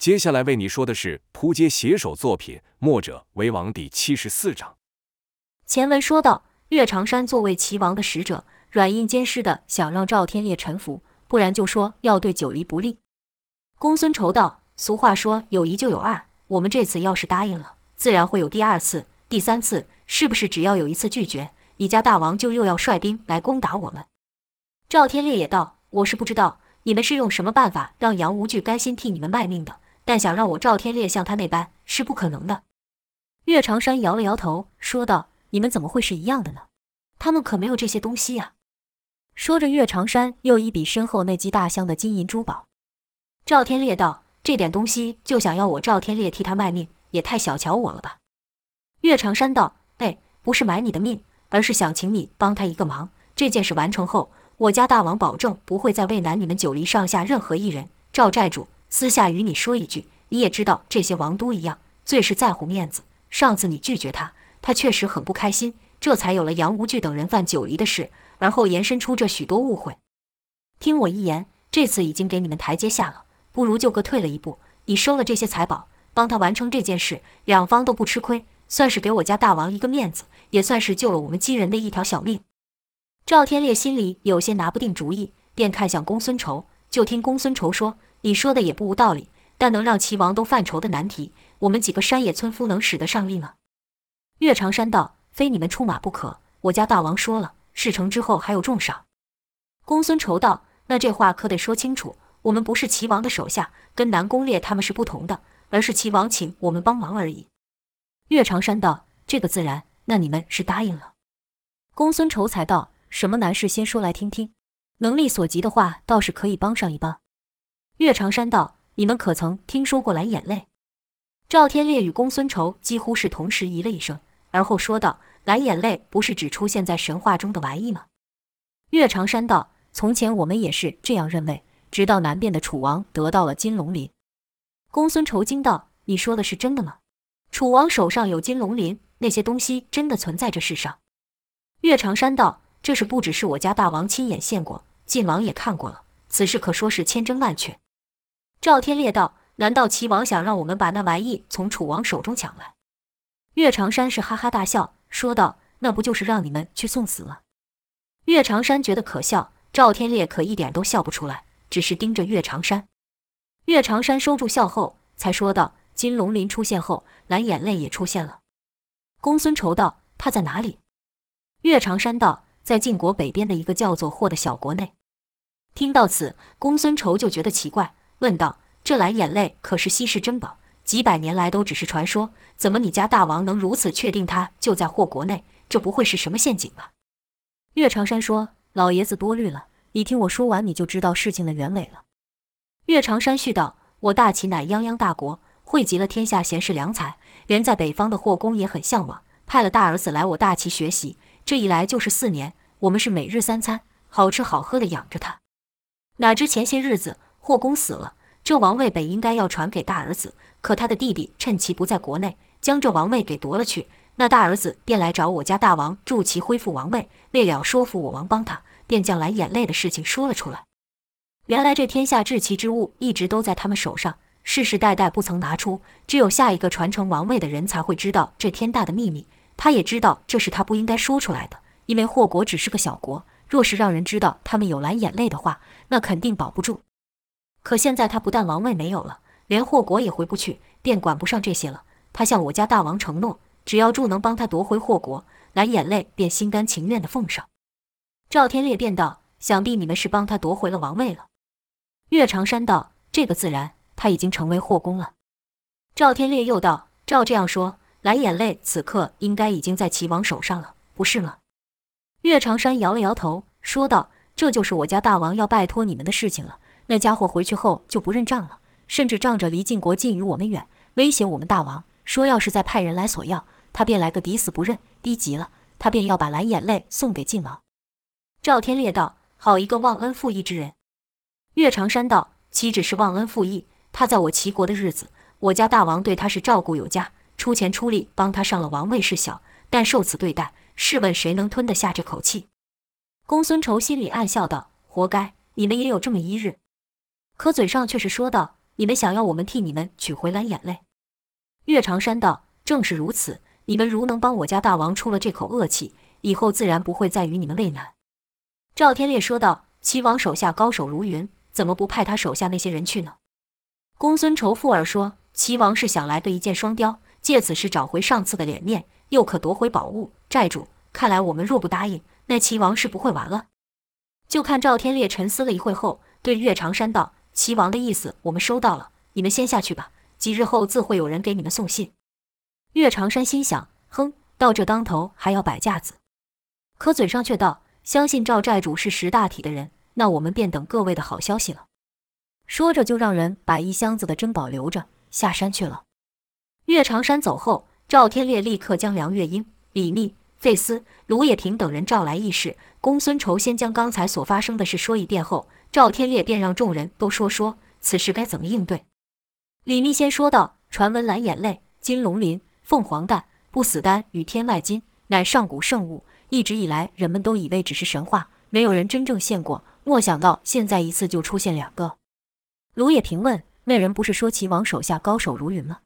接下来为你说的是扑街写手作品《墨者为王》第七十四章。前文说到，岳长山作为齐王的使者，软硬兼施的想让赵天烈臣服，不然就说要对九黎不利。公孙仇道：“俗话说有一就有二，我们这次要是答应了，自然会有第二次、第三次，是不是？只要有一次拒绝，你家大王就又要率兵来攻打我们？”赵天烈也道：“我是不知道你们是用什么办法让杨无惧甘心替你们卖命的。”但想让我赵天烈像他那般是不可能的。岳长山摇了摇头，说道：“你们怎么会是一样的呢？他们可没有这些东西呀。”说着，岳长山又一比身后那几大箱的金银珠宝。赵天烈道：“这点东西就想要我赵天烈替他卖命，也太小瞧我了吧？”岳长山道：“哎，不是买你的命，而是想请你帮他一个忙。这件事完成后，我家大王保证不会再为难你们九黎上下任何一人。赵寨主。”私下与你说一句，你也知道这些王都一样，最是在乎面子。上次你拒绝他，他确实很不开心，这才有了杨无惧等人犯九黎的事，而后延伸出这许多误会。听我一言，这次已经给你们台阶下了，不如就各退了一步。你收了这些财宝，帮他完成这件事，两方都不吃亏，算是给我家大王一个面子，也算是救了我们几人的一条小命。赵天烈心里有些拿不定主意，便看向公孙仇，就听公孙仇说。你说的也不无道理，但能让齐王都犯愁的难题，我们几个山野村夫能使得上力吗？岳长山道：“非你们出马不可。我家大王说了，事成之后还有重赏。”公孙仇道：“那这话可得说清楚，我们不是齐王的手下，跟南宫烈他们是不同的，而是齐王请我们帮忙而已。”岳长山道：“这个自然，那你们是答应了？”公孙仇才道：“什么难事，先说来听听。能力所及的话，倒是可以帮上一帮。”岳长山道：“你们可曾听说过蓝眼泪？”赵天烈与公孙仇几乎是同时咦了一声，而后说道：“蓝眼泪不是只出现在神话中的玩意吗？”岳长山道：“从前我们也是这样认为，直到南边的楚王得到了金龙鳞。”公孙仇惊道：“你说的是真的吗？楚王手上有金龙鳞，那些东西真的存在这世上？”岳长山道：“这事不只是我家大王亲眼见过，晋王也看过了，此事可说是千真万确。”赵天烈道：“难道齐王想让我们把那玩意从楚王手中抢来？”岳长山是哈哈大笑，说道：“那不就是让你们去送死了？”岳长山觉得可笑，赵天烈可一点都笑不出来，只是盯着岳长山。岳长山收住笑后，才说道：“金龙鳞出现后，蓝眼泪也出现了。”公孙仇道：“他在哪里？”岳长山道：“在晋国北边的一个叫做霍的小国内。”听到此，公孙仇就觉得奇怪。问道：“这蓝眼泪可是稀世珍宝，几百年来都只是传说，怎么你家大王能如此确定它就在霍国内？这不会是什么陷阱吧？”岳长山说：“老爷子多虑了，你听我说完，你就知道事情的原委了。”岳长山续道：“我大齐乃泱泱大国，汇集了天下贤士良才，连在北方的霍公也很向往，派了大儿子来我大齐学习。这一来就是四年，我们是每日三餐，好吃好喝的养着他。哪知前些日子……”霍公死了，这王位本应该要传给大儿子，可他的弟弟趁其不在国内，将这王位给夺了去。那大儿子便来找我家大王，助其恢复王位。为了说服我王帮他，便将蓝眼泪的事情说了出来。原来这天下至奇之物一直都在他们手上，世世代代不曾拿出，只有下一个传承王位的人才会知道这天大的秘密。他也知道这是他不应该说出来的，因为霍国只是个小国，若是让人知道他们有蓝眼泪的话，那肯定保不住。可现在他不但王位没有了，连霍国也回不去，便管不上这些了。他向我家大王承诺，只要助能帮他夺回霍国，蓝眼泪便心甘情愿地奉上。赵天烈便道：“想必你们是帮他夺回了王位了。”岳长山道：“这个自然，他已经成为霍公了。”赵天烈又道：“照这样说，蓝眼泪此刻应该已经在齐王手上了，不是吗？”岳长山摇了摇头，说道：“这就是我家大王要拜托你们的事情了。”那家伙回去后就不认账了，甚至仗着离晋国近于我们远，威胁我们大王，说要是再派人来索要，他便来个抵死不认。逼急了，他便要把蓝眼泪送给晋王。赵天烈道：“好一个忘恩负义之人！”岳长山道：“岂止是忘恩负义？他在我齐国的日子，我家大王对他是照顾有加，出钱出力帮他上了王位事小，但受此对待，试问谁能吞得下这口气？”公孙仇心里暗笑道：“活该，你们也有这么一日。”可嘴上却是说道：“你们想要我们替你们取回蓝眼泪？”岳长山道：“正是如此。你们如能帮我家大王出了这口恶气，以后自然不会再与你们为难。”赵天烈说道：“齐王手下高手如云，怎么不派他手下那些人去呢？”公孙仇附耳说：“齐王是想来个一箭双雕，借此事找回上次的脸面，又可夺回宝物。寨主，看来我们若不答应，那齐王是不会完了。”就看赵天烈沉思了一会后，对岳长山道：“齐王的意思我们收到了，你们先下去吧。几日后自会有人给你们送信。”岳长山心想：“哼，到这当头还要摆架子。”可嘴上却道：“相信赵寨主是识大体的人，那我们便等各位的好消息了。”说着，就让人把一箱子的珍宝留着，下山去了。岳长山走后，赵天烈立刻将梁月英、李密、费斯、卢也平等人召来议事。公孙仇先将刚才所发生的事说一遍后，赵天烈便让众人都说说此事该怎么应对。李密先说道：“传闻蓝眼泪、金龙鳞、凤凰蛋、不死丹与天外金乃上古圣物，一直以来人们都以为只是神话，没有人真正见过。莫想到现在一次就出现两个。”卢也平问：“那人不是说齐王手下高手如云吗？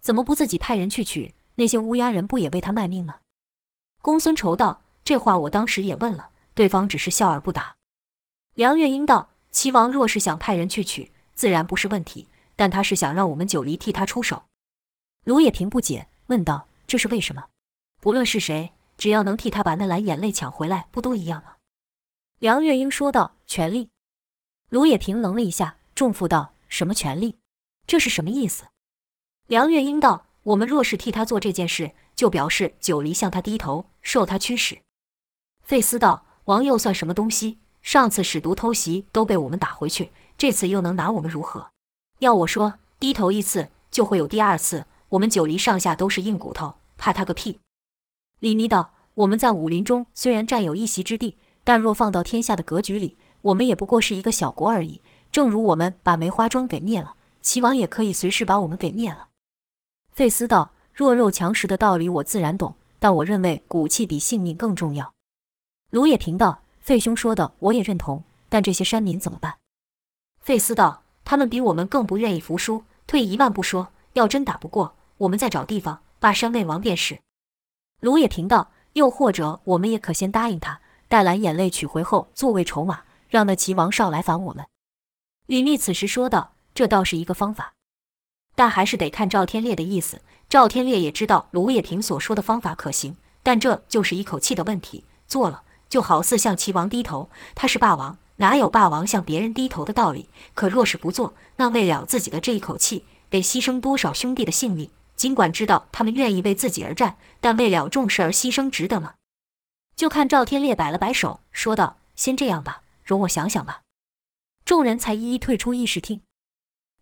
怎么不自己派人去取？那些乌鸦人不也为他卖命吗？”公孙仇道：“这话我当时也问了，对方只是笑而不答。”梁月英道：“齐王若是想派人去取，自然不是问题，但他是想让我们九黎替他出手。”卢也平不解，问道：“这是为什么？不论是谁，只要能替他把那蓝眼泪抢回来，不都一样吗？”梁月英说道：“权力。”卢也平愣了一下。重负道：“什么权力？这是什么意思？”梁月英道：“我们若是替他做这件事，就表示九黎向他低头，受他驱使。”费斯道：“王又算什么东西？上次使毒偷袭都被我们打回去，这次又能拿我们如何？要我说，低头一次就会有第二次。我们九黎上下都是硬骨头，怕他个屁！”李密道：“我们在武林中虽然占有一席之地，但若放到天下的格局里，我们也不过是一个小国而已。”正如我们把梅花庄给灭了，齐王也可以随时把我们给灭了。费斯道：“弱肉强食的道理我自然懂，但我认为骨气比性命更重要。”卢也平道：“费兄说的我也认同，但这些山民怎么办？”费斯道：“他们比我们更不愿意服输。退一万步说，要真打不过，我们再找地方罢山魏王便是。”卢也平道：“又或者我们也可先答应他，待蓝眼泪取回后作为筹码，让那齐王少来烦我们。”李密此时说道：“这倒是一个方法，但还是得看赵天烈的意思。赵天烈也知道卢也平所说的方法可行，但这就是一口气的问题。做了，就好似向齐王低头，他是霸王，哪有霸王向别人低头的道理？可若是不做，那为了自己的这一口气，得牺牲多少兄弟的性命？尽管知道他们愿意为自己而战，但为了重视而牺牲，值得吗？就看赵天烈摆了摆手，说道：‘先这样吧，容我想想吧。’”众人才一一退出议事厅。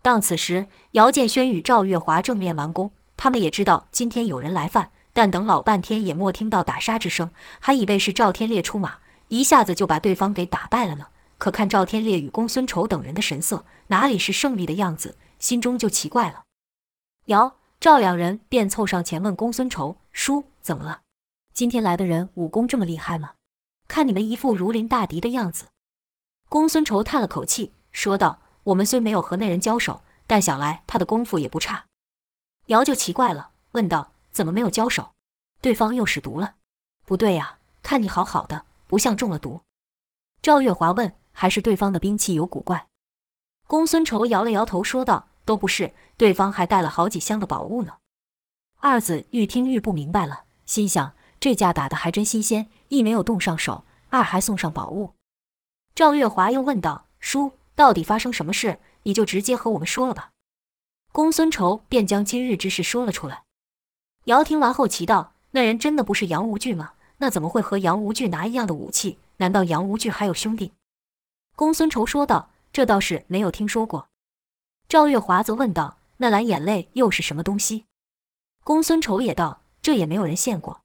当此时，姚建轩与赵月华正面完工，他们也知道今天有人来犯，但等老半天也没听到打杀之声，还以为是赵天烈出马，一下子就把对方给打败了呢。可看赵天烈与公孙仇等人的神色，哪里是胜利的样子，心中就奇怪了。姚、赵两人便凑上前问公孙仇：“叔，怎么了？今天来的人武功这么厉害吗？看你们一副如临大敌的样子。”公孙仇叹了口气，说道：“我们虽没有和那人交手，但想来他的功夫也不差。”姚就奇怪了，问道：“怎么没有交手？对方又使毒了？”“不对呀，看你好好的，不像中了毒。”赵月华问：“还是对方的兵器有古怪？”公孙仇摇了摇头，说道：“都不是，对方还带了好几箱的宝物呢。”二子愈听愈不明白了，心想：这架打得还真新鲜，一没有动上手，二还送上宝物。赵月华又问道：“叔，到底发生什么事？你就直接和我们说了吧。”公孙仇便将今日之事说了出来。姚听完后奇道：“那人真的不是杨无惧吗？那怎么会和杨无惧拿一样的武器？难道杨无惧还有兄弟？”公孙仇说道：“这倒是没有听说过。”赵月华则问道：“那蓝眼泪又是什么东西？”公孙仇也道：“这也没有人见过。”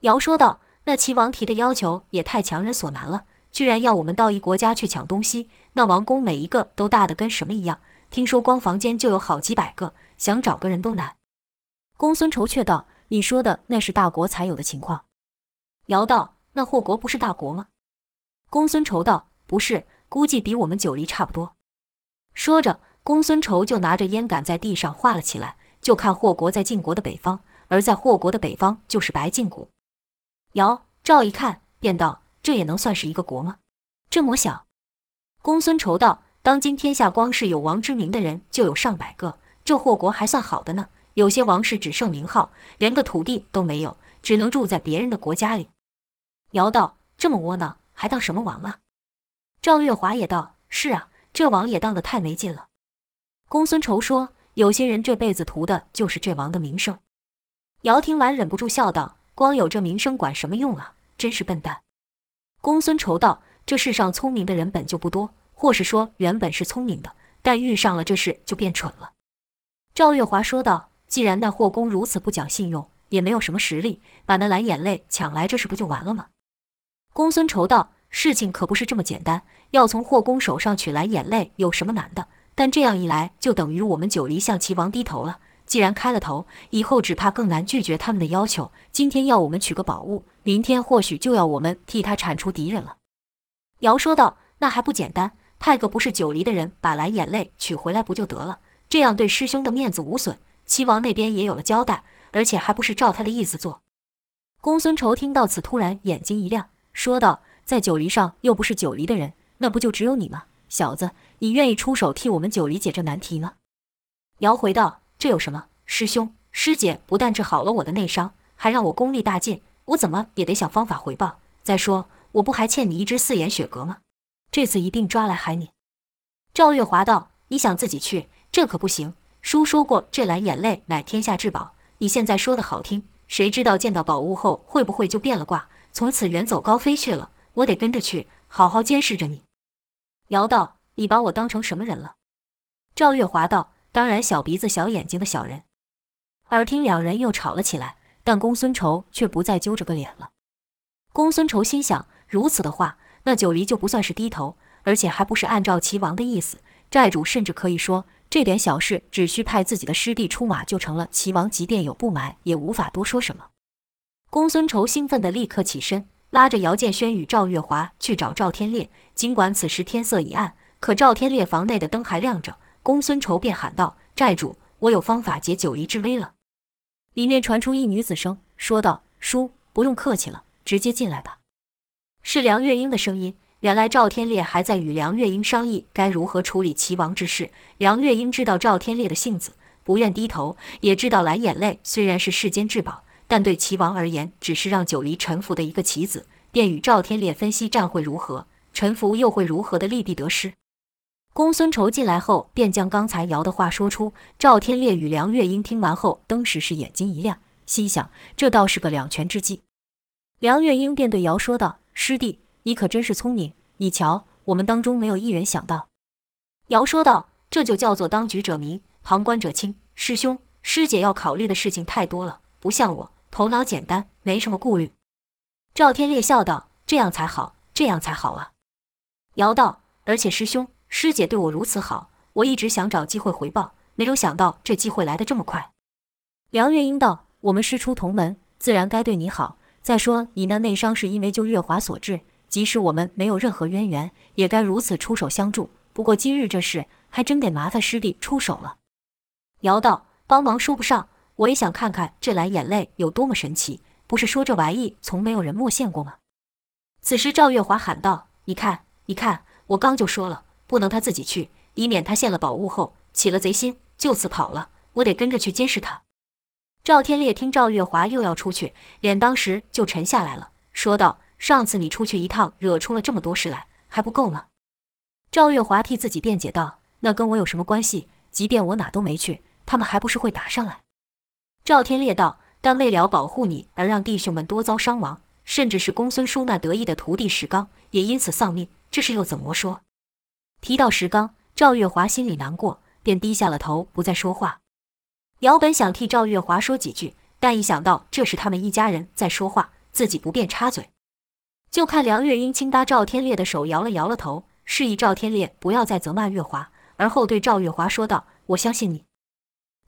姚说道：“那齐王提的要求也太强人所难了。”居然要我们到一国家去抢东西，那王宫每一个都大的跟什么一样，听说光房间就有好几百个，想找个人都难。公孙仇却道：“你说的那是大国才有的情况。”姚道：“那霍国不是大国吗？”公孙仇道：“不是，估计比我们九黎差不多。”说着，公孙仇就拿着烟杆在地上画了起来，就看霍国在晋国的北方，而在霍国的北方就是白晋国。姚赵一看，便道：“这也能算是一个国吗？这么小？”公孙仇道：“当今天下光是有王之名的人就有上百个，这霍国还算好的呢。有些王室只剩名号，连个土地都没有，只能住在别人的国家里。”姚道：“这么窝囊，还当什么王啊？”赵月华也道：“是啊，这王也当得太没劲了。”公孙仇说：“有些人这辈子图的就是这王的名声。”姚听完忍不住笑道：“光有这名声管什么用啊？真是笨蛋。”公孙仇道：“这世上聪明的人本就不多，或是说原本是聪明的，但遇上了这事就变蠢了。”赵月华说道：“既然那霍公如此不讲信用，也没有什么实力，把那蓝眼泪抢来，这事不就完了吗？”公孙仇道。事情可不是这么简单，要从霍公手上取蓝眼泪有什么难的？但这样一来，就等于我们九黎向齐王低头了。既然开了头，以后只怕更难拒绝他们的要求。今天要我们取个宝物，明天或许就要我们替他铲除敌人了。尧说道：“那还不简单？派个不是九黎的人把蓝眼泪取回来不就得了？这样对师兄的面子无损，齐王那边也有了交代，而且还不是照他的意思做。”公孙仇听到此，突然眼睛一亮，说道。在九黎上又不是九黎的人，那不就只有你吗？小子，你愿意出手替我们九黎解这难题吗？姚回道：“这有什么？师兄师姐不但治好了我的内伤，还让我功力大进，我怎么也得想方法回报。再说，我不还欠你一只四眼雪蛤吗？这次一定抓来害你。”赵月华道：“你想自己去，这可不行。叔说过，这蓝眼泪乃天下至宝。你现在说的好听，谁知道见到宝物后会不会就变了卦，从此远走高飞去了？”我得跟着去，好好监视着你。姚道：“你把我当成什么人了？”赵月华道：“当然，小鼻子小眼睛的小人。”耳听两人又吵了起来，但公孙仇却不再揪着个脸了。公孙仇心想：如此的话，那九黎就不算是低头，而且还不是按照齐王的意思。寨主甚至可以说，这点小事只需派自己的师弟出马就成了。齐王即便有不满，也无法多说什么。公孙仇兴奋地立刻起身。拉着姚建轩与赵月华去找赵天烈。尽管此时天色已暗，可赵天烈房内的灯还亮着。公孙仇便喊道：“寨主，我有方法解九黎之危了。”里面传出一女子声，说道：“叔，不用客气了，直接进来吧。”是梁月英的声音。原来赵天烈还在与梁月英商议该如何处理齐王之事。梁月英知道赵天烈的性子，不愿低头，也知道蓝眼泪虽然是世间至宝。但对齐王而言，只是让九黎臣服的一个棋子，便与赵天烈分析战会如何，臣服又会如何的利弊得失。公孙仇进来后，便将刚才尧的话说出。赵天烈与梁月英听完后，登时是眼睛一亮，心想这倒是个两全之计。梁月英便对尧说道：“师弟，你可真是聪明，你瞧，我们当中没有一人想到。”尧说道：“这就叫做当局者迷，旁观者清。师兄师姐要考虑的事情太多了，不像我。”头脑简单，没什么顾虑。赵天烈笑道：“这样才好，这样才好啊。”尧道：“而且师兄师姐对我如此好，我一直想找机会回报，没有想到这机会来得这么快。”梁月英道：“我们师出同门，自然该对你好。再说你那内伤是因为救月华所致，即使我们没有任何渊源，也该如此出手相助。不过今日这事，还真得麻烦师弟出手了。”尧道：“帮忙说不上。”我也想看看这蓝眼泪有多么神奇，不是说这玩意从没有人没见过吗？此时赵月华喊道：“你看，你看，我刚就说了，不能他自己去，以免他献了宝物后起了贼心，就此跑了。我得跟着去监视他。”赵天烈听赵月华又要出去，脸当时就沉下来了，说道：“上次你出去一趟，惹出了这么多事来，还不够吗？”赵月华替自己辩解道：“那跟我有什么关系？即便我哪都没去，他们还不是会打上来？”赵天烈道：“但为了保护你而让弟兄们多遭伤亡，甚至是公孙叔那得意的徒弟石刚也因此丧命，这事又怎么说？”提到石刚，赵月华心里难过，便低下了头，不再说话。姚本想替赵月华说几句，但一想到这是他们一家人在说话，自己不便插嘴。就看梁月英轻搭赵天烈的手，摇了摇了头，示意赵天烈不要再责骂月华，而后对赵月华说道：“我相信你。”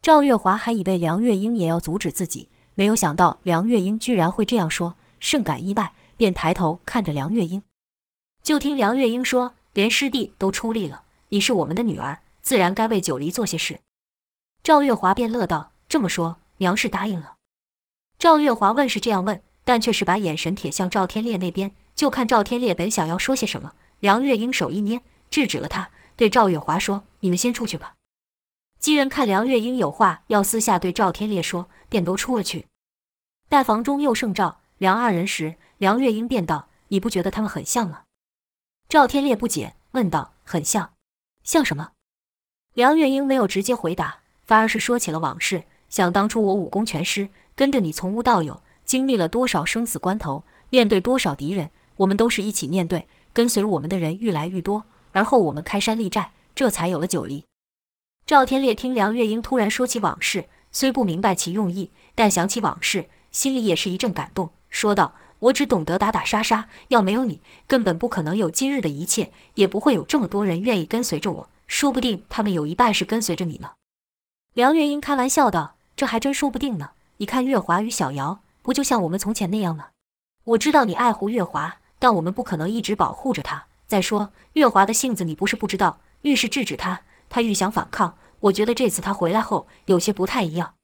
赵月华还以为梁月英也要阻止自己，没有想到梁月英居然会这样说，甚感意外，便抬头看着梁月英。就听梁月英说：“连师弟都出力了，你是我们的女儿，自然该为九黎做些事。”赵月华便乐道：“这么说，娘是答应了？”赵月华问是这样问，但却是把眼神瞥向赵天烈那边，就看赵天烈本想要说些什么，梁月英手一捏，制止了他，对赵月华说：“你们先出去吧。”几人看梁月英有话要私下对赵天烈说，便都出了去。待房中又剩赵梁二人时，梁月英便道：“你不觉得他们很像吗？”赵天烈不解，问道：“很像？像什么？”梁月英没有直接回答，反而是说起了往事。想当初我武功全失，跟着你从无到有，经历了多少生死关头，面对多少敌人，我们都是一起面对。跟随我们的人愈来愈多，而后我们开山立寨，这才有了九黎。赵天烈听梁月英突然说起往事，虽不明白其用意，但想起往事，心里也是一阵感动，说道：“我只懂得打打杀杀，要没有你，根本不可能有今日的一切，也不会有这么多人愿意跟随着我。说不定他们有一半是跟随着你呢。”梁月英开玩笑道：“这还真说不定呢。你看月华与小瑶，不就像我们从前那样吗？我知道你爱护月华，但我们不可能一直保护着她。再说月华的性子，你不是不知道，愈是制止她。”他愈想反抗，我觉得这次他回来后有些不太一样。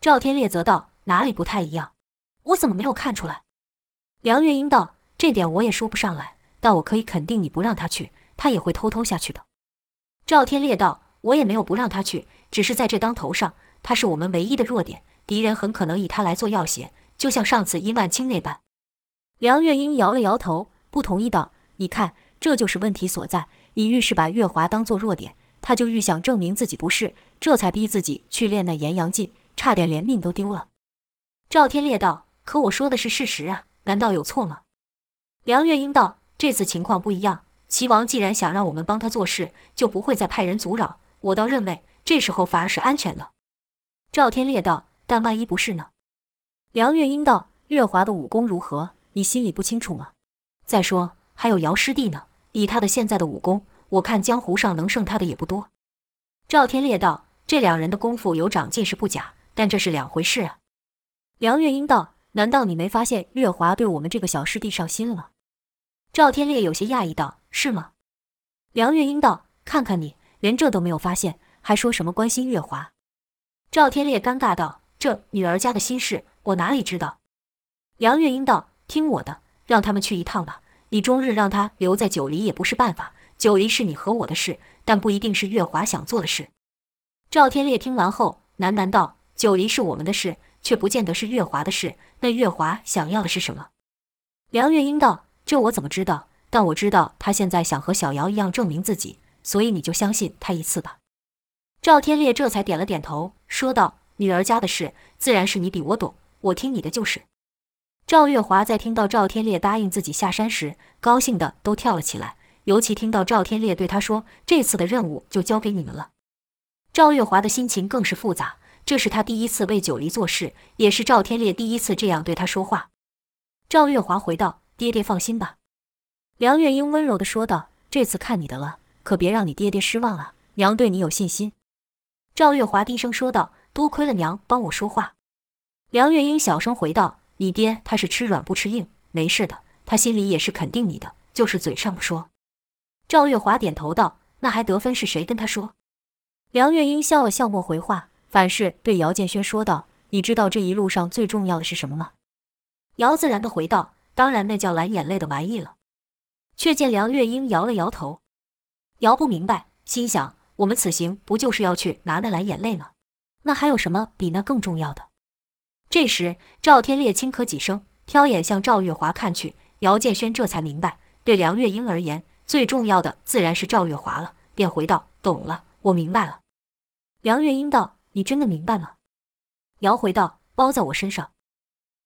赵天烈则道：“哪里不太一样？我怎么没有看出来？”梁月英道：“这点我也说不上来，但我可以肯定，你不让他去，他也会偷偷下去的。”赵天烈道：“我也没有不让他去，只是在这当头上，他是我们唯一的弱点，敌人很可能以他来做要挟，就像上次殷万清那般。”梁月英摇了摇头，不同意道：“你看，这就是问题所在。你愈是把月华当做弱点。”他就愈想证明自己不是，这才逼自己去练那炎阳劲，差点连命都丢了。赵天烈道：“可我说的是事实啊，难道有错吗？”梁月英道：“这次情况不一样，齐王既然想让我们帮他做事，就不会再派人阻扰。我倒认为这时候反而是安全的。”赵天烈道：“但万一不是呢？”梁月英道：“月华的武功如何，你心里不清楚吗？再说还有姚师弟呢，以他的现在的武功。”我看江湖上能胜他的也不多。赵天烈道：“这两人的功夫有长进是不假，但这是两回事啊。”梁月英道：“难道你没发现月华对我们这个小师弟上心了？”赵天烈有些讶异道：“是吗？”梁月英道：“看看你，连这都没有发现，还说什么关心月华？”赵天烈尴尬道：“这女儿家的心事，我哪里知道？”梁月英道：“听我的，让他们去一趟吧。你终日让他留在九黎也不是办法。”九黎是你和我的事，但不一定是月华想做的事。赵天烈听完后喃喃道：“九黎是我们的事，却不见得是月华的事。那月华想要的是什么？”梁月英道：“这我怎么知道？但我知道他现在想和小瑶一样证明自己，所以你就相信他一次吧。”赵天烈这才点了点头，说道：“女儿家的事，自然是你比我懂，我听你的就是。”赵月华在听到赵天烈答应自己下山时，高兴得都跳了起来。尤其听到赵天烈对他说：“这次的任务就交给你们了。”赵月华的心情更是复杂。这是他第一次为九黎做事，也是赵天烈第一次这样对他说话。赵月华回道：“爹爹放心吧。”梁月英温柔地说道：“这次看你的了，可别让你爹爹失望啊！娘对你有信心。”赵月华低声说道：“多亏了娘帮我说话。”梁月英小声回道：“你爹他是吃软不吃硬，没事的，他心里也是肯定你的，就是嘴上不说。”赵月华点头道：“那还得分是谁跟他说？”梁月英笑了笑，莫回话，反是对姚建轩说道：“你知道这一路上最重要的是什么吗？”姚自然地回道：“当然，那叫蓝眼泪的玩意了。”却见梁月英摇了摇头。姚不明白，心想：“我们此行不就是要去拿那蓝眼泪吗？那还有什么比那更重要的？”这时，赵天烈轻咳几声，挑眼向赵月华看去。姚建轩这才明白，对梁月英而言。最重要的自然是赵月华了，便回道：“懂了，我明白了。”梁月英道：“你真的明白了？”姚回道：“包在我身上。”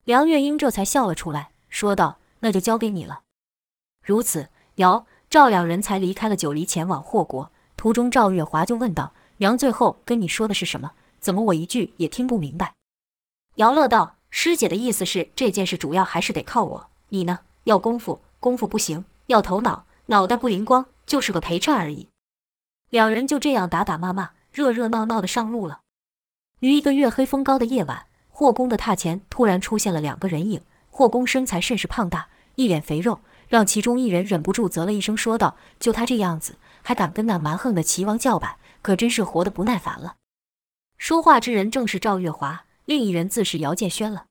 梁月英这才笑了出来，说道：“那就交给你了。”如此，姚赵两人才离开了九黎，前往霍国。途中，赵月华就问道：“娘最后跟你说的是什么？怎么我一句也听不明白？”姚乐道：“师姐的意思是，这件事主要还是得靠我。你呢？要功夫，功夫不行；要头脑。”脑袋不灵光，就是个陪衬而已。两人就这样打打骂骂，热热闹闹的上路了。于一个月黑风高的夜晚，霍公的榻前突然出现了两个人影。霍公身材甚是胖大，一脸肥肉，让其中一人忍不住啧了一声，说道：“就他这样子，还敢跟那蛮横的齐王叫板，可真是活得不耐烦了。说话之人正是赵月华，另一人自是姚建轩了。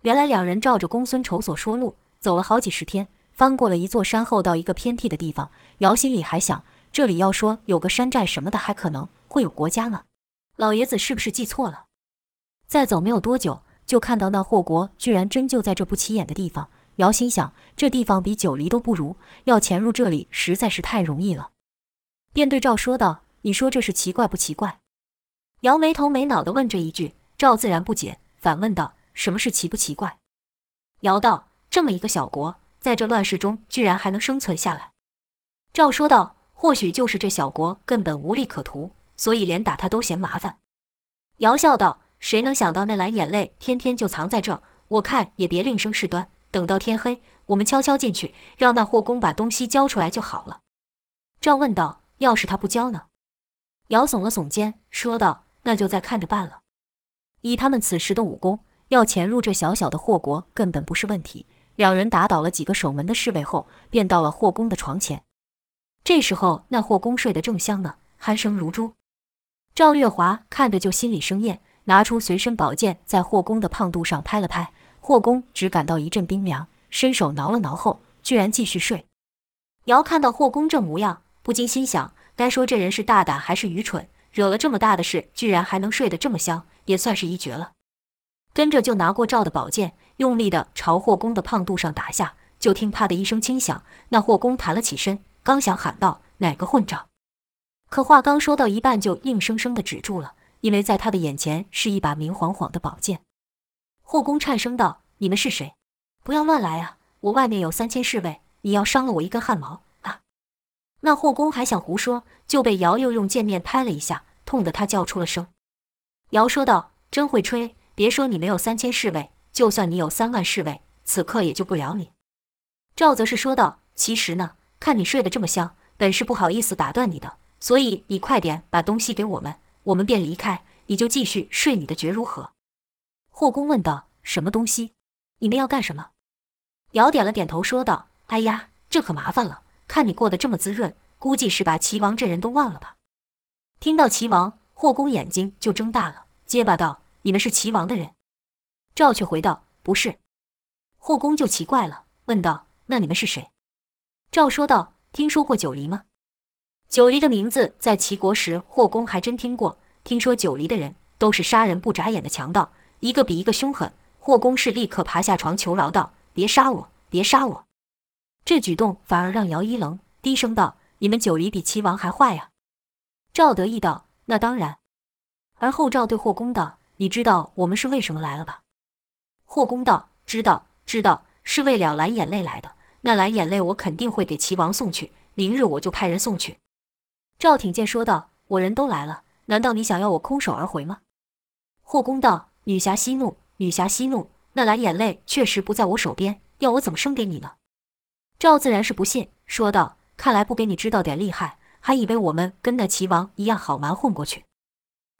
原来两人照着公孙仇所说路，走了好几十天，翻过了一座山后，到一个偏僻的地方。姚心里还想，这里要说有个山寨什么的，还可能会有国家呢。老爷子是不是记错了？再走没有多久，就看到那祸国居然真就在这不起眼的地方。姚心想，这地方比九黎都不如，要潜入这里实在是太容易了，便对赵说道：“你说这是奇怪不奇怪？”姚没头没脑地问这一句，赵自然不解，反问道。什么是奇不奇怪？姚道：“这么一个小国，在这乱世中，居然还能生存下来。”赵说道：“或许就是这小国根本无利可图，所以连打他都嫌麻烦。”姚笑道：“谁能想到那蓝眼泪天天就藏在这？我看也别另生事端，等到天黑，我们悄悄进去，让那霍公把东西交出来就好了。”赵问道：“要是他不交呢？”姚耸了耸肩，说道：“那就再看着办了。以他们此时的武功。”要潜入这小小的霍国根本不是问题。两人打倒了几个守门的侍卫后，便到了霍公的床前。这时候，那霍公睡得正香呢，鼾声如猪。赵月华看着就心里生厌，拿出随身宝剑，在霍公的胖肚上拍了拍。霍公只感到一阵冰凉，伸手挠了挠后，居然继续睡。姚看到霍公这模样，不禁心想：该说这人是大胆还是愚蠢？惹了这么大的事，居然还能睡得这么香，也算是一绝了。跟着就拿过赵的宝剑，用力地朝霍公的胖肚上打下。就听“啪”的一声轻响，那霍公弹了起身，刚想喊道：“哪个混账！”可话刚说到一半，就硬生生地止住了，因为在他的眼前是一把明晃晃的宝剑。霍公颤声道：“你们是谁？不要乱来啊！我外面有三千侍卫，你要伤了我一根汗毛！”那霍公还想胡说，就被姚又用剑面拍了一下，痛得他叫出了声。姚说道：“真会吹。”别说你没有三千侍卫，就算你有三万侍卫，此刻也救不了你。赵则是说道：“其实呢，看你睡得这么香，本是不好意思打断你的，所以你快点把东西给我们，我们便离开，你就继续睡你的觉如何？”霍公问道：“什么东西？你们要干什么？”姚点了点头，说道：“哎呀，这可麻烦了，看你过得这么滋润，估计是把齐王这人都忘了吧？”听到齐王，霍公眼睛就睁大了，结巴道。你们是齐王的人？赵却回道：“不是。”霍公就奇怪了，问道：“那你们是谁？”赵说道：“听说过九黎吗？”九黎的名字在齐国时，霍公还真听过。听说九黎的人都是杀人不眨眼的强盗，一个比一个凶狠。霍公是立刻爬下床求饶道：“别杀我，别杀我！”这举动反而让姚一愣，低声道：“你们九黎比齐王还坏呀？”赵得意道：“那当然。”而后赵对霍公道。你知道我们是为什么来了吧？霍公道：“知道，知道，是为了蓝眼泪来的。那蓝眼泪我肯定会给齐王送去，明日我就派人送去。”赵挺剑说道：“我人都来了，难道你想要我空手而回吗？”霍公道：“女侠息怒，女侠息怒。那蓝眼泪确实不在我手边，要我怎么生给你呢？”赵自然是不信，说道：“看来不给你知道点厉害，还以为我们跟那齐王一样好蛮混过去。”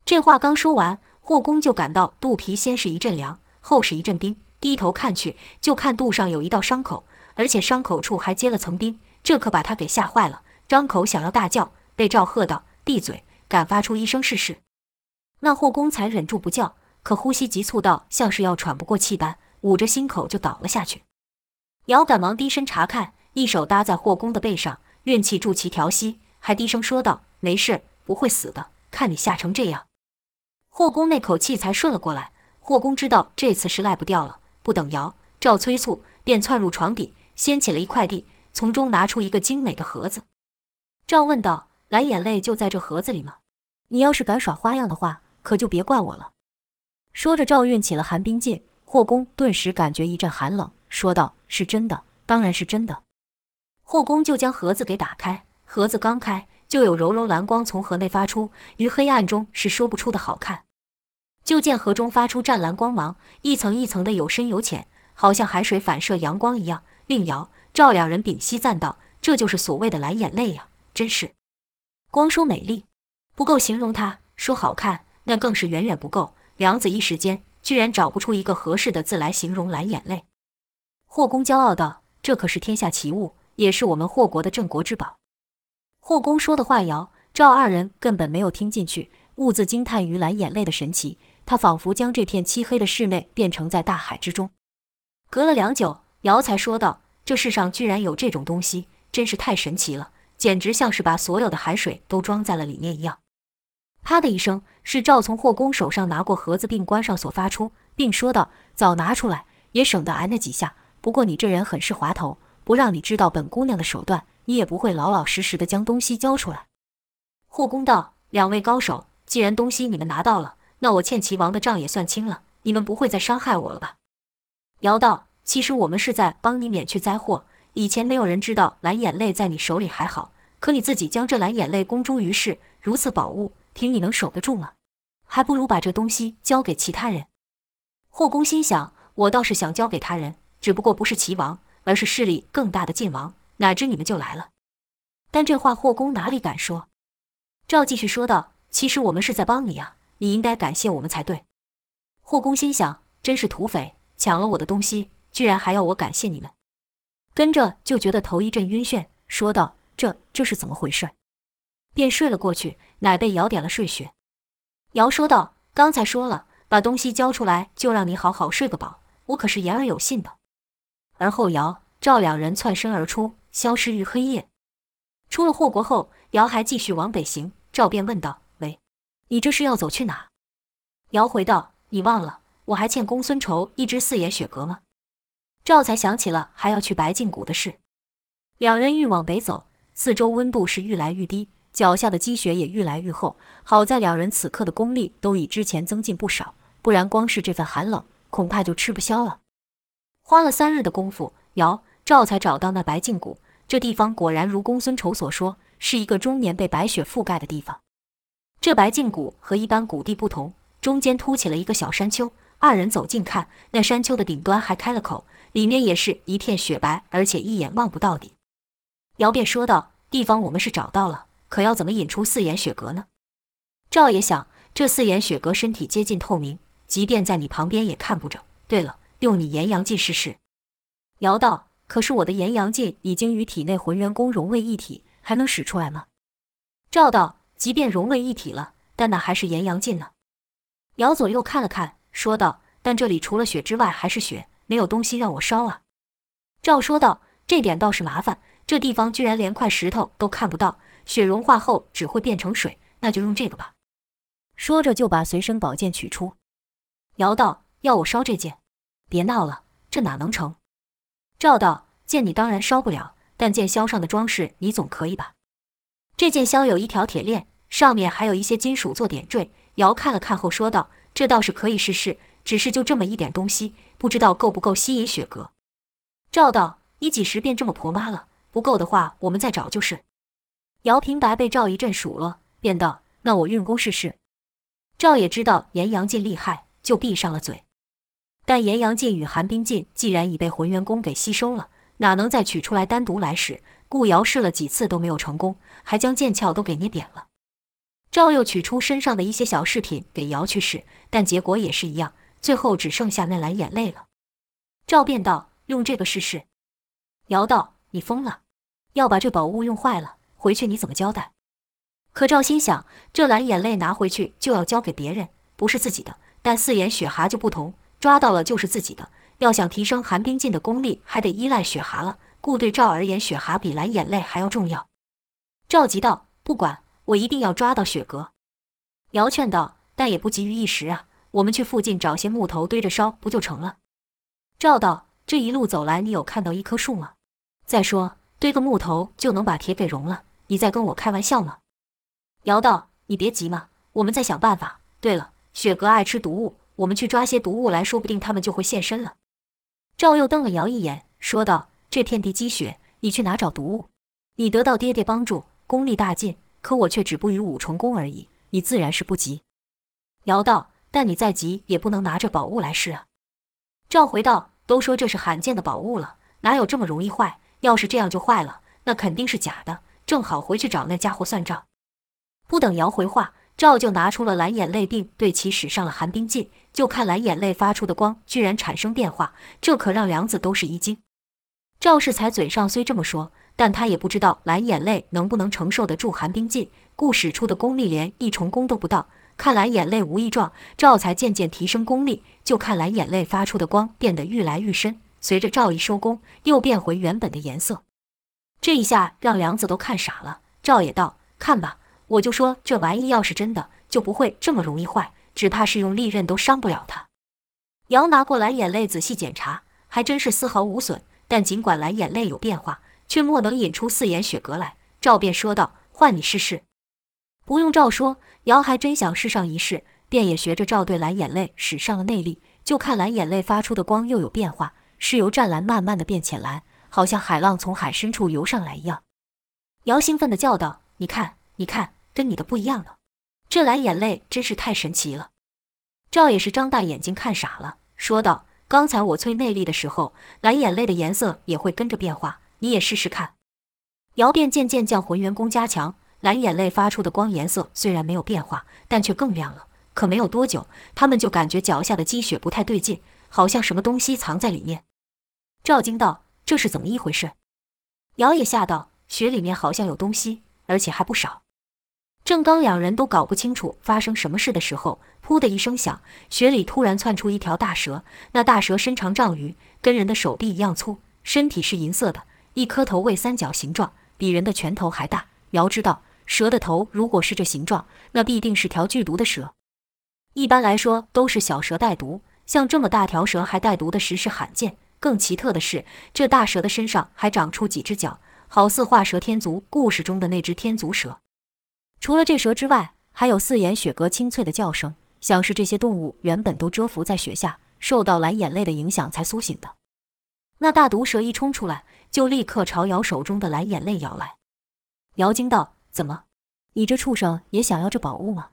这话刚说完。霍公就感到肚皮先是一阵凉，后是一阵冰，低头看去，就看肚上有一道伤口，而且伤口处还结了层冰，这可把他给吓坏了，张口想要大叫，被赵喝道：“闭嘴，敢发出一声试试！”那霍公才忍住不叫，可呼吸急促到像是要喘不过气般，捂着心口就倒了下去。姚赶忙低身查看，一手搭在霍公的背上，运气助其调息，还低声说道：“没事，不会死的，看你吓成这样。”霍公那口气才顺了过来。霍公知道这次是赖不掉了，不等姚赵催促，便窜入床底，掀起了一块地，从中拿出一个精美的盒子。赵问道：“蓝眼泪就在这盒子里吗？你要是敢耍花样的话，可就别怪我了。”说着，赵运起了寒冰劲。霍公顿时感觉一阵寒冷，说道：“是真的，当然是真的。”霍宫就将盒子给打开，盒子刚开。就有柔柔蓝光从盒内发出，于黑暗中是说不出的好看。就见盒中发出湛蓝光芒，一层一层的有深有浅，好像海水反射阳光一样。令瑶赵两人屏息赞道：“这就是所谓的蓝眼泪呀，真是。”光说美丽不够形容它，说好看那更是远远不够。梁子一时间居然找不出一个合适的字来形容蓝眼泪。霍公骄傲道：“这可是天下奇物，也是我们霍国的镇国之宝。”霍公说的话，姚赵二人根本没有听进去，兀自惊叹于蓝眼泪的神奇。他仿佛将这片漆黑的室内变成在大海之中。隔了良久，姚才说道：“这世上居然有这种东西，真是太神奇了，简直像是把所有的海水都装在了里面一样。”啪的一声，是赵从霍公手上拿过盒子并关上所发出，并说道：“早拿出来，也省得挨那几下。不过你这人很是滑头，不让你知道本姑娘的手段，你也不会老老实实的将东西交出来。”霍公道：“两位高手，既然东西你们拿到了，那我欠齐王的账也算清了。你们不会再伤害我了吧？”姚道：“其实我们是在帮你免去灾祸。以前没有人知道蓝眼泪在你手里还好，可你自己将这蓝眼泪公诸于世，如此宝物。”凭你能守得住吗？还不如把这东西交给其他人。霍公心想：我倒是想交给他人，只不过不是齐王，而是势力更大的晋王。哪知你们就来了。但这话霍公哪里敢说？赵继续说道：“其实我们是在帮你啊，你应该感谢我们才对。”霍公心想：真是土匪，抢了我的东西，居然还要我感谢你们。跟着就觉得头一阵晕眩，说道：“这这是怎么回事？”便睡了过去，乃被姚点了睡穴。姚说道：“刚才说了，把东西交出来，就让你好好睡个饱。我可是言而有信的。”而后姚、赵两人窜身而出，消失于黑夜。出了霍国后，姚还继续往北行。赵便问道：“喂，你这是要走去哪？”姚回道：“你忘了，我还欠公孙仇一只四眼雪蛤吗？”赵才想起了还要去白净谷的事。两人欲往北走，四周温度是愈来愈低。脚下的积雪也愈来愈厚，好在两人此刻的功力都比之前增进不少，不然光是这份寒冷，恐怕就吃不消了。花了三日的功夫，姚赵才找到那白净谷。这地方果然如公孙仇所说，是一个终年被白雪覆盖的地方。这白净谷和一般谷地不同，中间凸起了一个小山丘。二人走近看，那山丘的顶端还开了口，里面也是一片雪白，而且一眼望不到底。姚便说道：“地方我们是找到了。”可要怎么引出四眼雪蛤呢？赵也想，这四眼雪蛤身体接近透明，即便在你旁边也看不着。对了，用你炎阳劲试试。姚道：“可是我的炎阳劲已经与体内浑元功融为一体，还能使出来吗？”赵道：“即便融为一体了，但那还是炎阳劲呢。”姚左右看了看，说道：“但这里除了雪之外还是雪，没有东西让我烧啊。”赵说道：“这点倒是麻烦，这地方居然连块石头都看不到。”雪融化后只会变成水，那就用这个吧。说着就把随身宝剑取出。姚道：“要我烧这件？别闹了，这哪能成？”赵道：“剑你当然烧不了，但剑鞘上的装饰你总可以吧？”这剑鞘有一条铁链，上面还有一些金属做点缀。姚看了看后说道：“这倒是可以试试，只是就这么一点东西，不知道够不够吸引雪蛤。”赵道：“你几时变这么婆妈了？不够的话，我们再找就是。”姚平白被赵一阵数落，便道：“那我运功试试。”赵也知道炎阳劲厉害，就闭上了嘴。但炎阳劲与寒冰劲既然已被浑元功给吸收了，哪能再取出来单独来使？顾瑶试了几次都没有成功，还将剑鞘都给捏扁了。赵又取出身上的一些小饰品给瑶去试，但结果也是一样，最后只剩下那蓝眼泪了。赵便道：“用这个试试。”瑶道：“你疯了，要把这宝物用坏了。”回去你怎么交代？可赵心想，这蓝眼泪拿回去就要交给别人，不是自己的。但四眼雪蛤就不同，抓到了就是自己的。要想提升寒冰劲的功力，还得依赖雪蛤了。故对赵而言，雪蛤比蓝眼泪还要重要。赵急道：“不管，我一定要抓到雪蛤。”姚劝道：“但也不急于一时啊，我们去附近找些木头堆着烧，不就成了？”赵道：“这一路走来，你有看到一棵树吗？再说，堆个木头就能把铁给融了。”你在跟我开玩笑吗？姚道，你别急嘛，我们再想办法。对了，雪蛤爱吃毒物，我们去抓些毒物来，说不定他们就会现身了。赵又瞪了姚一眼，说道：“这片地积雪，你去哪找毒物？你得到爹爹帮助，功力大进，可我却止步于五重功而已，你自然是不急。”姚道：“但你再急也不能拿着宝物来试啊。”赵回道：“都说这是罕见的宝物了，哪有这么容易坏？要是这样就坏了，那肯定是假的。”正好回去找那家伙算账。不等姚回话，赵就拿出了蓝眼泪，并对其使上了寒冰劲。就看蓝眼泪发出的光居然产生变化，这可让梁子都是一惊。赵世才嘴上虽这么说，但他也不知道蓝眼泪能不能承受得住寒冰劲，故使出的功力连一重功都不到。看蓝眼泪无异状，赵才渐渐提升功力。就看蓝眼泪发出的光变得愈来愈深，随着赵一收功，又变回原本的颜色。这一下让梁子都看傻了。赵也道：“看吧，我就说这玩意要是真的，就不会这么容易坏，只怕是用利刃都伤不了它。”姚拿过蓝眼泪仔细检查，还真是丝毫无损。但尽管蓝眼泪有变化，却莫能引出四眼雪蛤来。赵便说道：“换你试试。”不用赵说，姚还真想试上一试，便也学着赵对蓝眼泪使上了内力。就看蓝眼泪发出的光又有变化，是由湛蓝慢慢的变浅蓝，好像海浪从海深处游上来一样。姚兴奋地叫道：“你看，你看，跟你的不一样了！这蓝眼泪真是太神奇了。”赵也是张大眼睛看傻了，说道：“刚才我催内力的时候，蓝眼泪的颜色也会跟着变化，你也试试看。”姚便渐渐将浑元功加强，蓝眼泪发出的光颜色虽然没有变化，但却更亮了。可没有多久，他们就感觉脚下的积雪不太对劲，好像什么东西藏在里面。赵惊道：“这是怎么一回事？”姚也吓道。雪里面好像有东西，而且还不少。正当两人都搞不清楚发生什么事的时候，噗的一声响，雪里突然窜出一条大蛇。那大蛇身长丈余，跟人的手臂一样粗，身体是银色的，一颗头为三角形状，比人的拳头还大。苗知道，蛇的头如果是这形状，那必定是条剧毒的蛇。一般来说，都是小蛇带毒，像这么大条蛇还带毒的实是罕见。更奇特的是，这大蛇的身上还长出几只脚。好似画蛇添足故事中的那只天竺蛇。除了这蛇之外，还有四眼雪蛤清脆的叫声，像是这些动物原本都蛰伏在雪下，受到蓝眼泪的影响才苏醒的。那大毒蛇一冲出来，就立刻朝姚手中的蓝眼泪咬来。姚惊道：“怎么，你这畜生也想要这宝物吗？”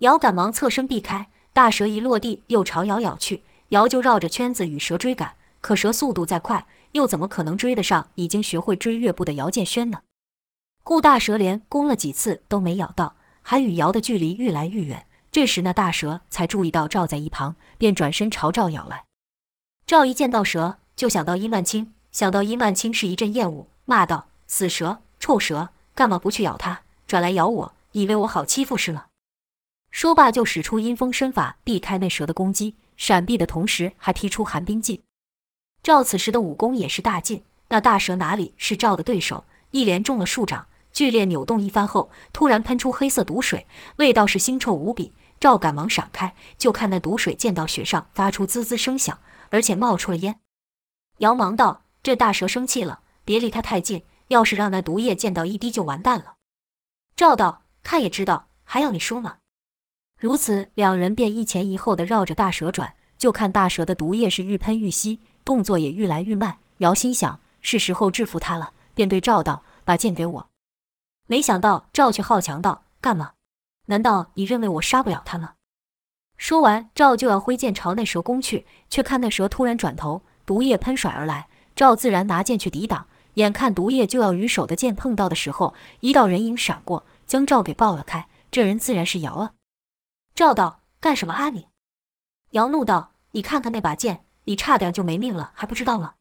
姚赶忙侧身避开，大蛇一落地又朝姚咬去，姚就绕着圈子与蛇追赶，可蛇速度再快。又怎么可能追得上已经学会追月步的姚建轩呢？顾大蛇连攻了几次都没咬到，还与姚的距离愈来愈远。这时那大蛇才注意到赵在一旁，便转身朝赵咬来。赵一见到蛇，就想到殷曼青，想到殷曼青是一阵厌恶，骂道：“死蛇，臭蛇，干嘛不去咬他，转来咬我？以为我好欺负是了？”说罢就使出阴风身法避开那蛇的攻击，闪避的同时还踢出寒冰劲。赵此时的武功也是大进，那大蛇哪里是赵的对手？一连中了数掌，剧烈扭动一番后，突然喷出黑色毒水，味道是腥臭无比。赵赶忙闪开，就看那毒水溅到雪上，发出滋滋声响，而且冒出了烟。姚忙道：“这大蛇生气了，别离它太近，要是让那毒液溅到一滴，就完蛋了。”赵道：“看也知道，还要你说吗？”如此，两人便一前一后的绕着大蛇转，就看大蛇的毒液是愈喷愈稀。动作也愈来愈慢，姚心想是时候制服他了，便对赵道：“把剑给我。”没想到赵却好强道：“干嘛？难道你认为我杀不了他吗？”说完，赵就要挥剑朝那蛇攻去，却看那蛇突然转头，毒液喷甩而来。赵自然拿剑去抵挡，眼看毒液就要与手的剑碰到的时候，一道人影闪过，将赵给抱了开。这人自然是姚啊！赵道：“干什么啊你？”姚怒道：“你看看那把剑。”你差点就没命了，还不知道吗？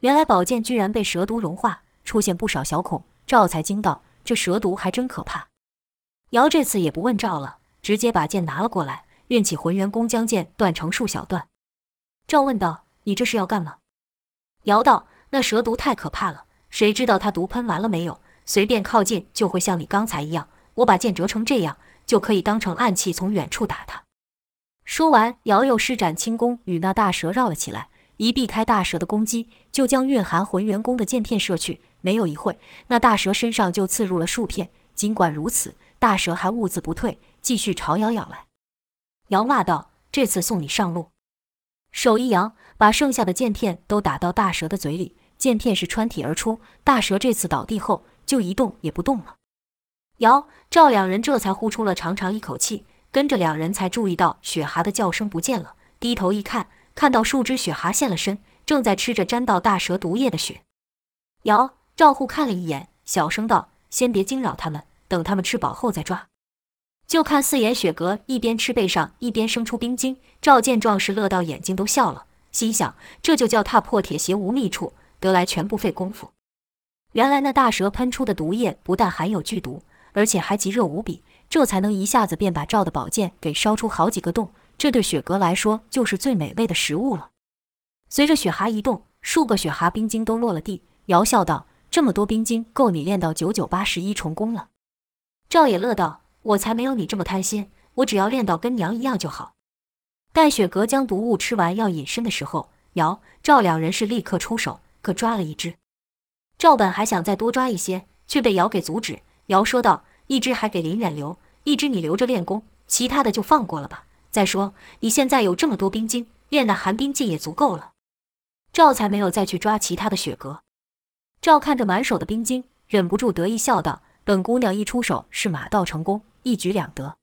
原来宝剑居然被蛇毒融化，出现不少小孔。赵才惊道：“这蛇毒还真可怕。”姚这次也不问赵了，直接把剑拿了过来，运起浑元功将剑断成数小段。赵问道：“你这是要干嘛？”姚道：“那蛇毒太可怕了，谁知道它毒喷完了没有？随便靠近就会像你刚才一样。我把剑折成这样，就可以当成暗器，从远处打它。”说完，姚又施展轻功，与那大蛇绕了起来，一避开大蛇的攻击，就将蕴含浑元功的剑片射去。没有一会，那大蛇身上就刺入了数片。尽管如此，大蛇还兀自不退，继续朝瑶咬来。瑶骂道：“这次送你上路！”手一扬，把剩下的剑片都打到大蛇的嘴里，剑片是穿体而出。大蛇这次倒地后，就一动也不动了。瑶、赵两人这才呼出了长长一口气。跟着两人才注意到雪蛤的叫声不见了，低头一看，看到数只雪蛤现了身，正在吃着沾到大蛇毒液的雪。瑶、赵护看了一眼，小声道：“先别惊扰他们，等他们吃饱后再抓。”就看四眼雪蛤一边吃背上一边生出冰晶。赵见状是乐到眼睛都笑了，心想：这就叫踏破铁鞋无觅处，得来全不费工夫。原来那大蛇喷出的毒液不但含有剧毒，而且还极热无比，这才能一下子便把赵的宝剑给烧出好几个洞。这对雪阁来说就是最美味的食物了。随着雪蛤移动，数个雪蛤冰晶都落了地。摇笑道：“这么多冰晶，够你练到九九八十一重功了。”赵也乐道：“我才没有你这么贪心，我只要练到跟娘一样就好。”待雪阁将毒物吃完要隐身的时候，姚、赵两人是立刻出手，可抓了一只。赵本还想再多抓一些，却被姚给阻止。姚说道：“一只还给林远留，一只你留着练功，其他的就放过了吧。再说你现在有这么多冰晶，练那寒冰剑也足够了。”赵才没有再去抓其他的雪阁。赵看着满手的冰晶，忍不住得意笑道：“本姑娘一出手是马到成功，一举两得。”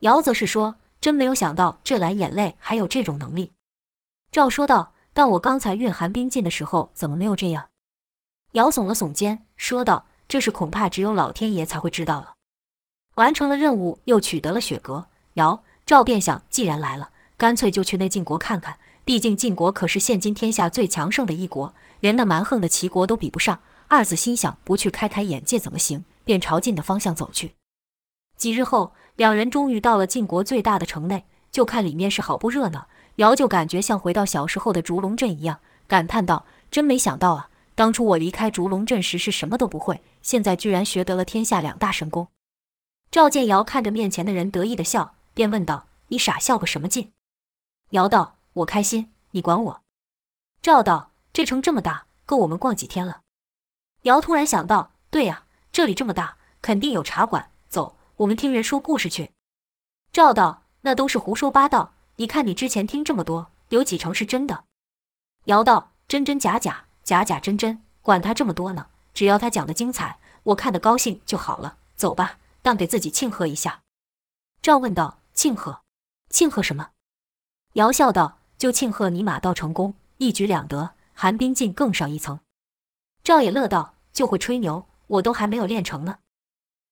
姚则是说：“真没有想到这蓝眼泪还有这种能力。”赵说道：“但我刚才运寒冰剑的时候，怎么没有这样？”姚耸了耸肩，说道：“这事恐怕只有老天爷才会知道了。”完成了任务，又取得了雪阁，姚、赵便想，既然来了，干脆就去那晋国看看。毕竟晋国可是现今天下最强盛的一国，连那蛮横的齐国都比不上。二子心想，不去开开眼界怎么行？便朝晋的方向走去。几日后，两人终于到了晋国最大的城内，就看里面是好不热闹。姚就感觉像回到小时候的竹龙镇一样，感叹道：“真没想到啊，当初我离开竹龙镇时是什么都不会，现在居然学得了天下两大神功。”赵见姚看着面前的人得意的笑，便问道：“你傻笑个什么劲？”姚道。我开心，你管我？赵道：“这城这么大，够我们逛几天了。”姚突然想到：“对呀，这里这么大，肯定有茶馆。走，我们听人说故事去。”赵道：“那都是胡说八道。你看你之前听这么多，有几成是真的？”姚道：“真真假假，假假真真，管他这么多呢。只要他讲得精彩，我看得高兴就好了。走吧，当给自己庆贺一下。”赵问道：“庆贺？庆贺什么？”姚笑道。就庆贺你马到成功，一举两得，寒冰劲更上一层。赵也乐道：“就会吹牛，我都还没有练成呢。”